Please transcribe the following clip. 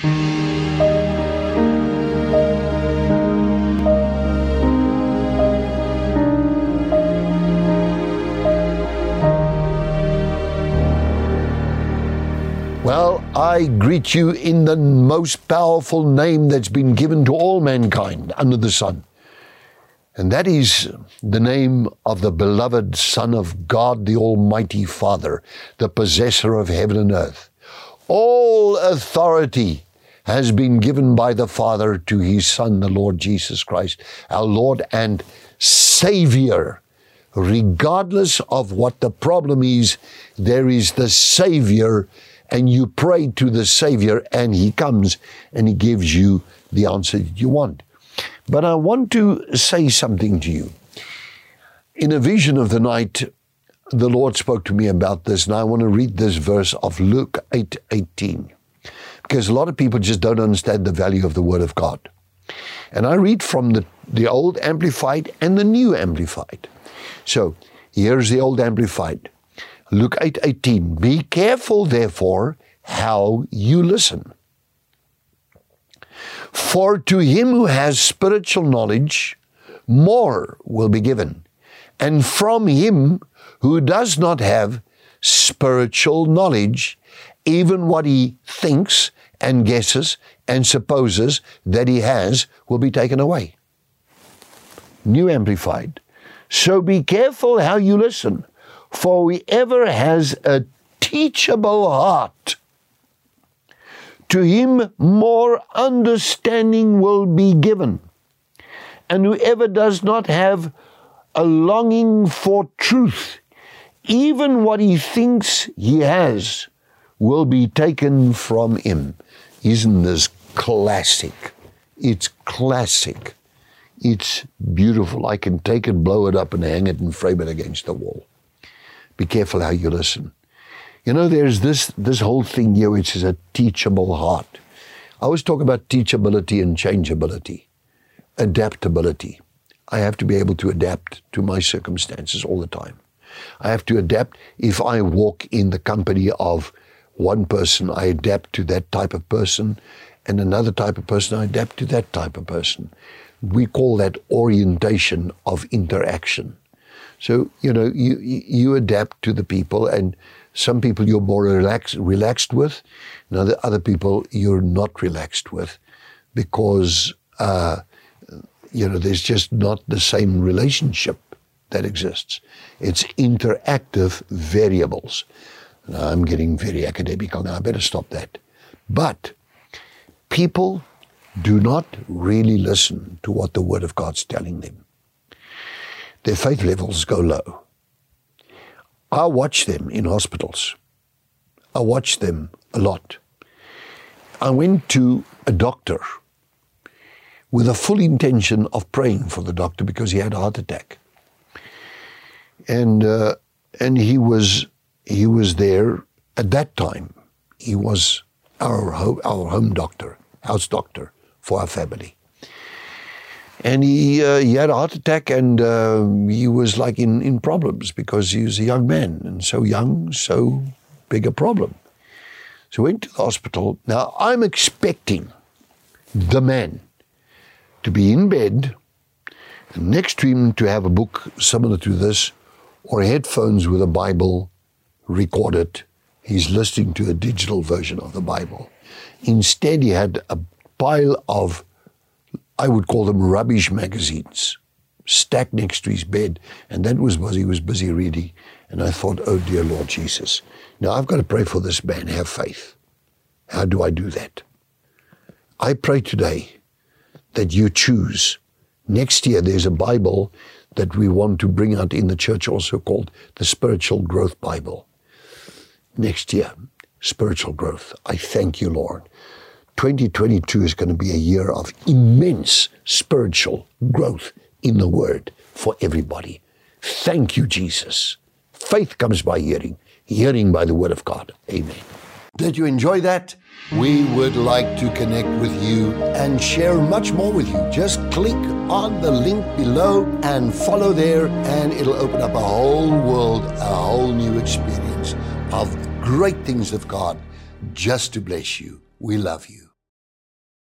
Well, I greet you in the most powerful name that's been given to all mankind under the sun. And that is the name of the beloved Son of God, the Almighty Father, the possessor of heaven and earth. All authority has been given by the Father to his Son, the Lord Jesus Christ, our Lord and Savior. Regardless of what the problem is, there is the Savior and you pray to the Savior, and He comes and He gives you the answer that you want. But I want to say something to you. In a vision of the night, the Lord spoke to me about this, and I want to read this verse of Luke 8 18. Because a lot of people just don't understand the value of the Word of God. And I read from the, the Old Amplified and the New Amplified. So here's the Old Amplified. Luke eighteen. Be careful therefore how you listen. For to him who has spiritual knowledge more will be given and from him who does not have spiritual knowledge even what he thinks and guesses and supposes that he has will be taken away. New Amplified. So be careful how you listen for whoever has a teachable heart, to him more understanding will be given. And whoever does not have a longing for truth, even what he thinks he has, will be taken from him. Isn't this classic? It's classic. It's beautiful. I can take it, blow it up, and hang it and frame it against the wall. Be careful how you listen. You know, there's this, this whole thing here which is a teachable heart. I always talk about teachability and changeability, adaptability. I have to be able to adapt to my circumstances all the time. I have to adapt if I walk in the company of one person, I adapt to that type of person, and another type of person, I adapt to that type of person. We call that orientation of interaction. So you know you you adapt to the people, and some people you're more relaxed relaxed with, and other other people you're not relaxed with, because uh, you know there's just not the same relationship that exists. It's interactive variables. I'm getting very academical now. I better stop that. But people do not really listen to what the Word of God's telling them their faith levels go low. I watch them in hospitals. I watch them a lot. I went to a doctor with a full intention of praying for the doctor because he had a heart attack. And, uh, and he, was, he was there at that time. He was our, ho- our home doctor, house doctor for our family and he uh, he had a heart attack and uh, he was like in, in problems because he was a young man and so young, so big a problem. So went to the hospital. Now I'm expecting the man to be in bed and next to him to have a book similar to this or headphones with a Bible recorded. He's listening to a digital version of the Bible. Instead, he had a pile of I would call them rubbish magazines stacked next to his bed. And that was what he was busy reading. And I thought, oh dear Lord Jesus. Now I've got to pray for this man, have faith. How do I do that? I pray today that you choose. Next year, there's a Bible that we want to bring out in the church also called the Spiritual Growth Bible. Next year, spiritual growth. I thank you, Lord. 2022 is going to be a year of immense spiritual growth in the Word for everybody. Thank you, Jesus. Faith comes by hearing, hearing by the Word of God. Amen. Did you enjoy that? We would like to connect with you and share much more with you. Just click on the link below and follow there, and it'll open up a whole world, a whole new experience of great things of God just to bless you. We love you.